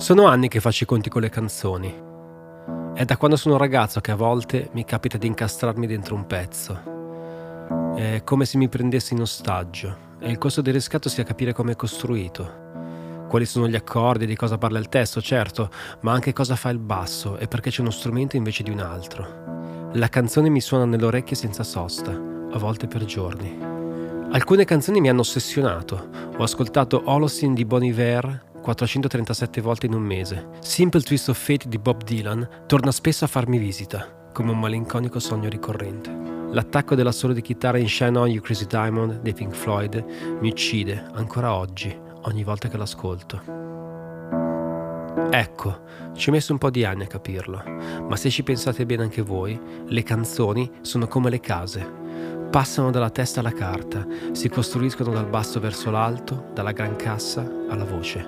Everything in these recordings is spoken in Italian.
Sono anni che faccio i conti con le canzoni. È da quando sono ragazzo che a volte mi capita di incastrarmi dentro un pezzo. È come se mi prendessi in ostaggio e il costo del riscatto sia capire come è costruito. Quali sono gli accordi, di cosa parla il testo, certo, ma anche cosa fa il basso e perché c'è uno strumento invece di un altro. La canzone mi suona nelle orecchie senza sosta, a volte per giorni. Alcune canzoni mi hanno ossessionato. Ho ascoltato Holocene di Bon Iver 437 volte in un mese. Simple Twist of Fate di Bob Dylan torna spesso a farmi visita, come un malinconico sogno ricorrente. L'attacco della solo di chitarra in Shine On You Crazy Diamond dei Pink Floyd mi uccide ancora oggi, ogni volta che l'ascolto. Ecco, ci ho messo un po' di anni a capirlo, ma se ci pensate bene anche voi, le canzoni sono come le case. Passano dalla testa alla carta, si costruiscono dal basso verso l'alto, dalla gran cassa alla voce.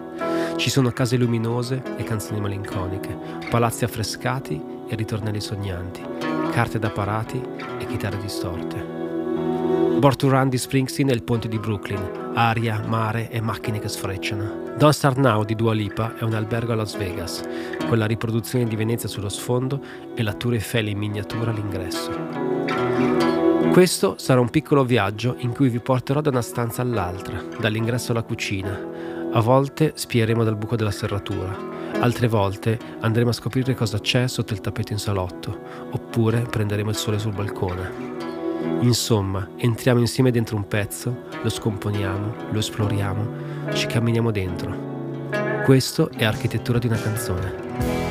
Ci sono case luminose e canzoni malinconiche, palazzi affrescati e ritornelli sognanti, carte da parati e chitarre distorte. Born to Run di Springsteen è il ponte di Brooklyn, aria, mare e macchine che sfrecciano. Don't Start Now di Dua Lipa è un albergo a Las Vegas, con la riproduzione di Venezia sullo sfondo e la Tour Eiffel in miniatura all'ingresso. Questo sarà un piccolo viaggio in cui vi porterò da una stanza all'altra, dall'ingresso alla cucina, a volte spieremo dal buco della serratura, altre volte andremo a scoprire cosa c'è sotto il tappeto in salotto, oppure prenderemo il sole sul balcone. Insomma, entriamo insieme dentro un pezzo, lo scomponiamo, lo esploriamo, ci camminiamo dentro. Questo è architettura di una canzone.